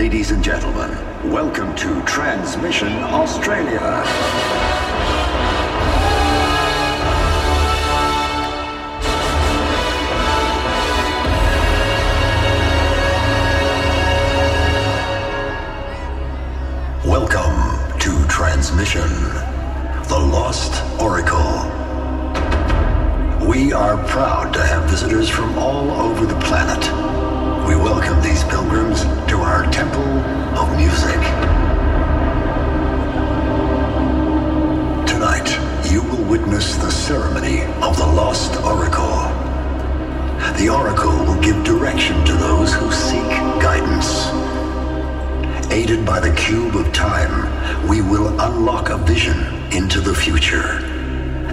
Ladies and gentlemen, welcome to Transmission Australia. Welcome to Transmission, the Lost Oracle. We are proud to have visitors from all over the planet. We welcome these pilgrims to our Temple of Music. Tonight, you will witness the ceremony of the Lost Oracle. The Oracle will give direction to those who seek guidance. Aided by the cube of time, we will unlock a vision into the future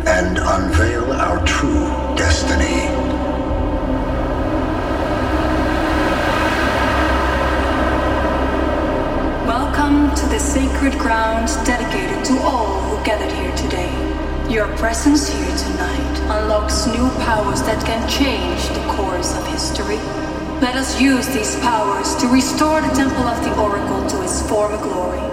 and unveil our true destiny. Welcome to the sacred ground dedicated to all who gathered here today. Your presence here tonight unlocks new powers that can change the course of history. Let us use these powers to restore the Temple of the Oracle to its former glory.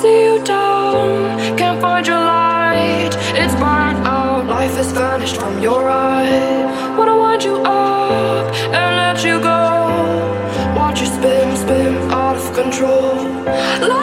See you down, can't find your light. It's burnt out, life has vanished from your eyes. Wanna wind you up and let you go. Watch you spin, spin out of control.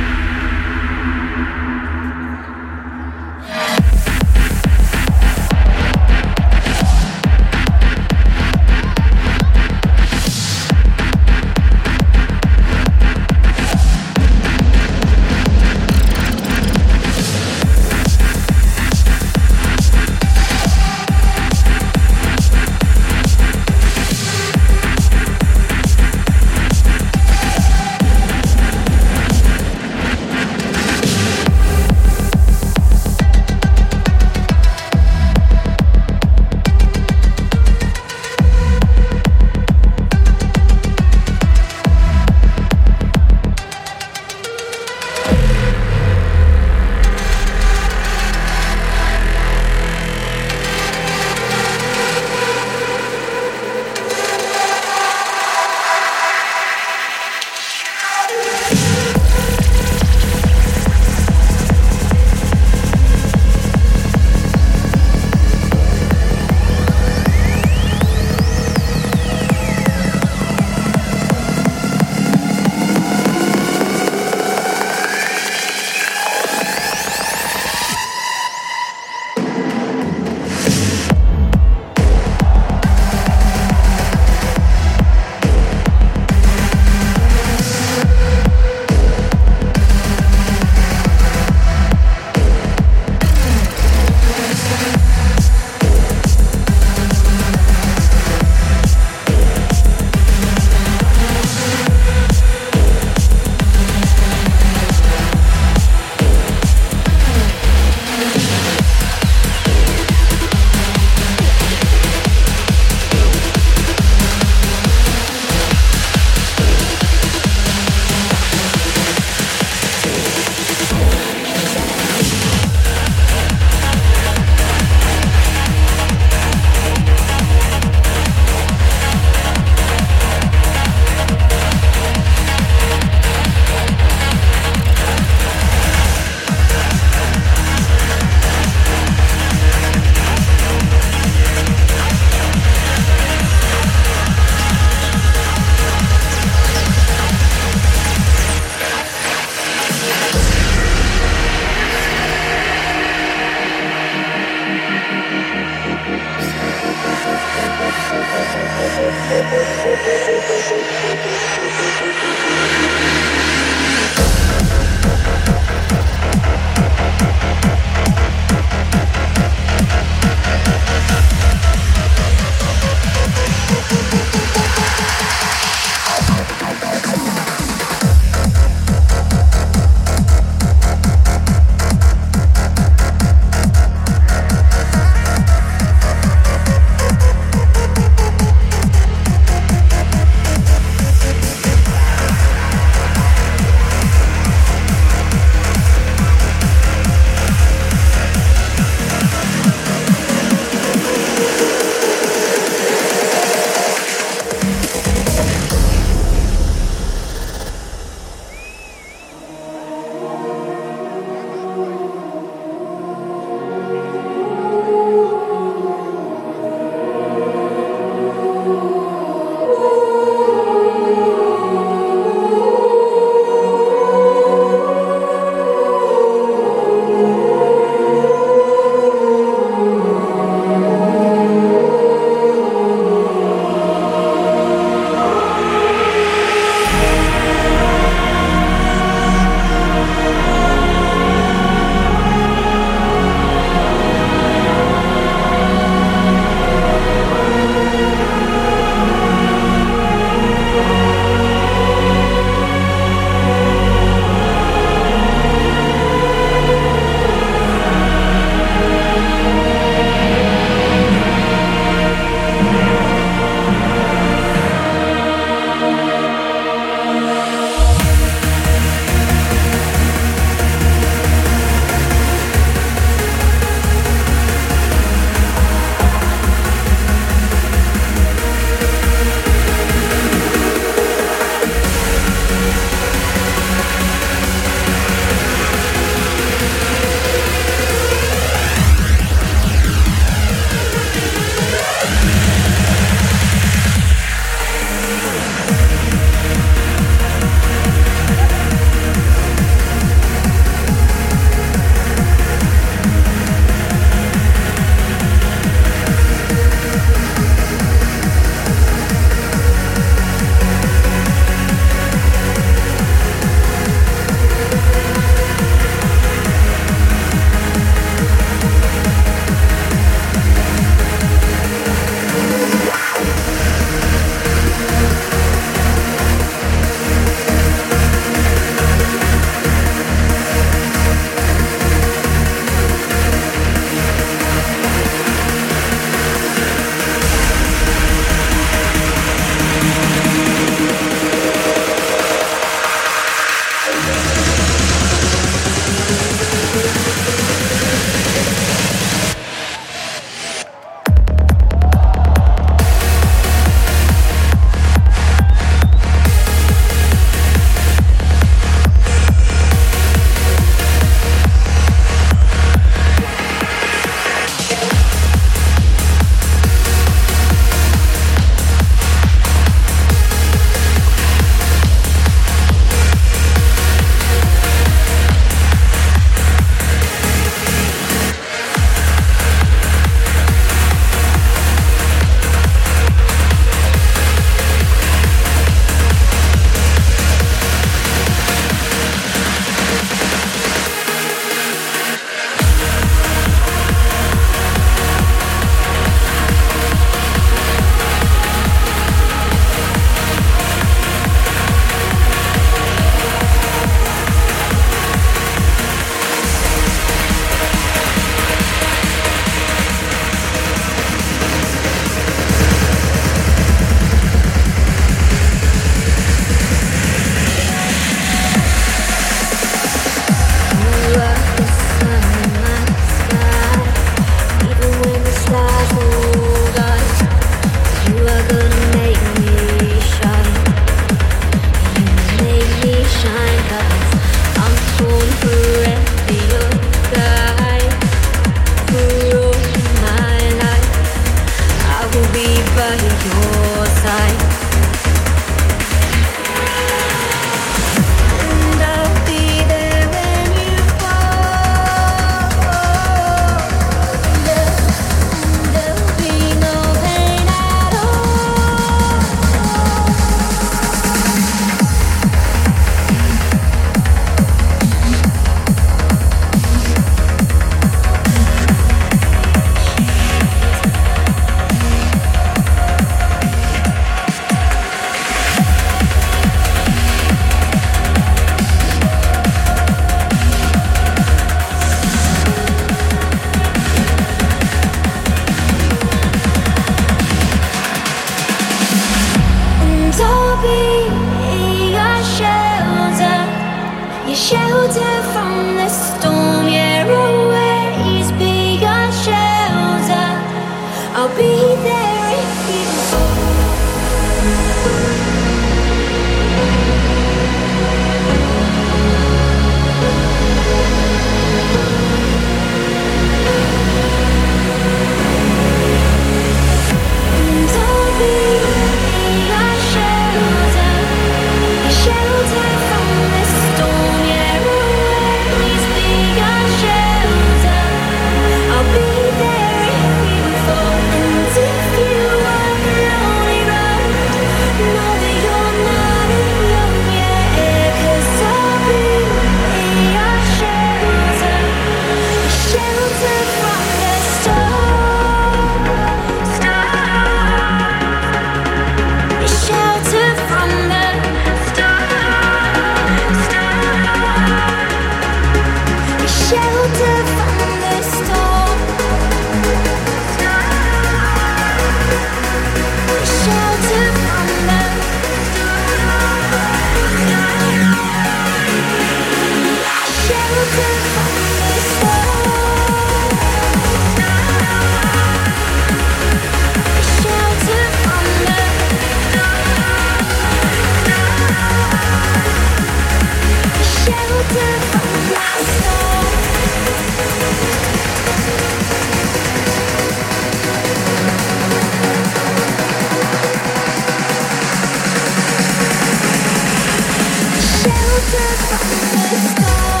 Just stop.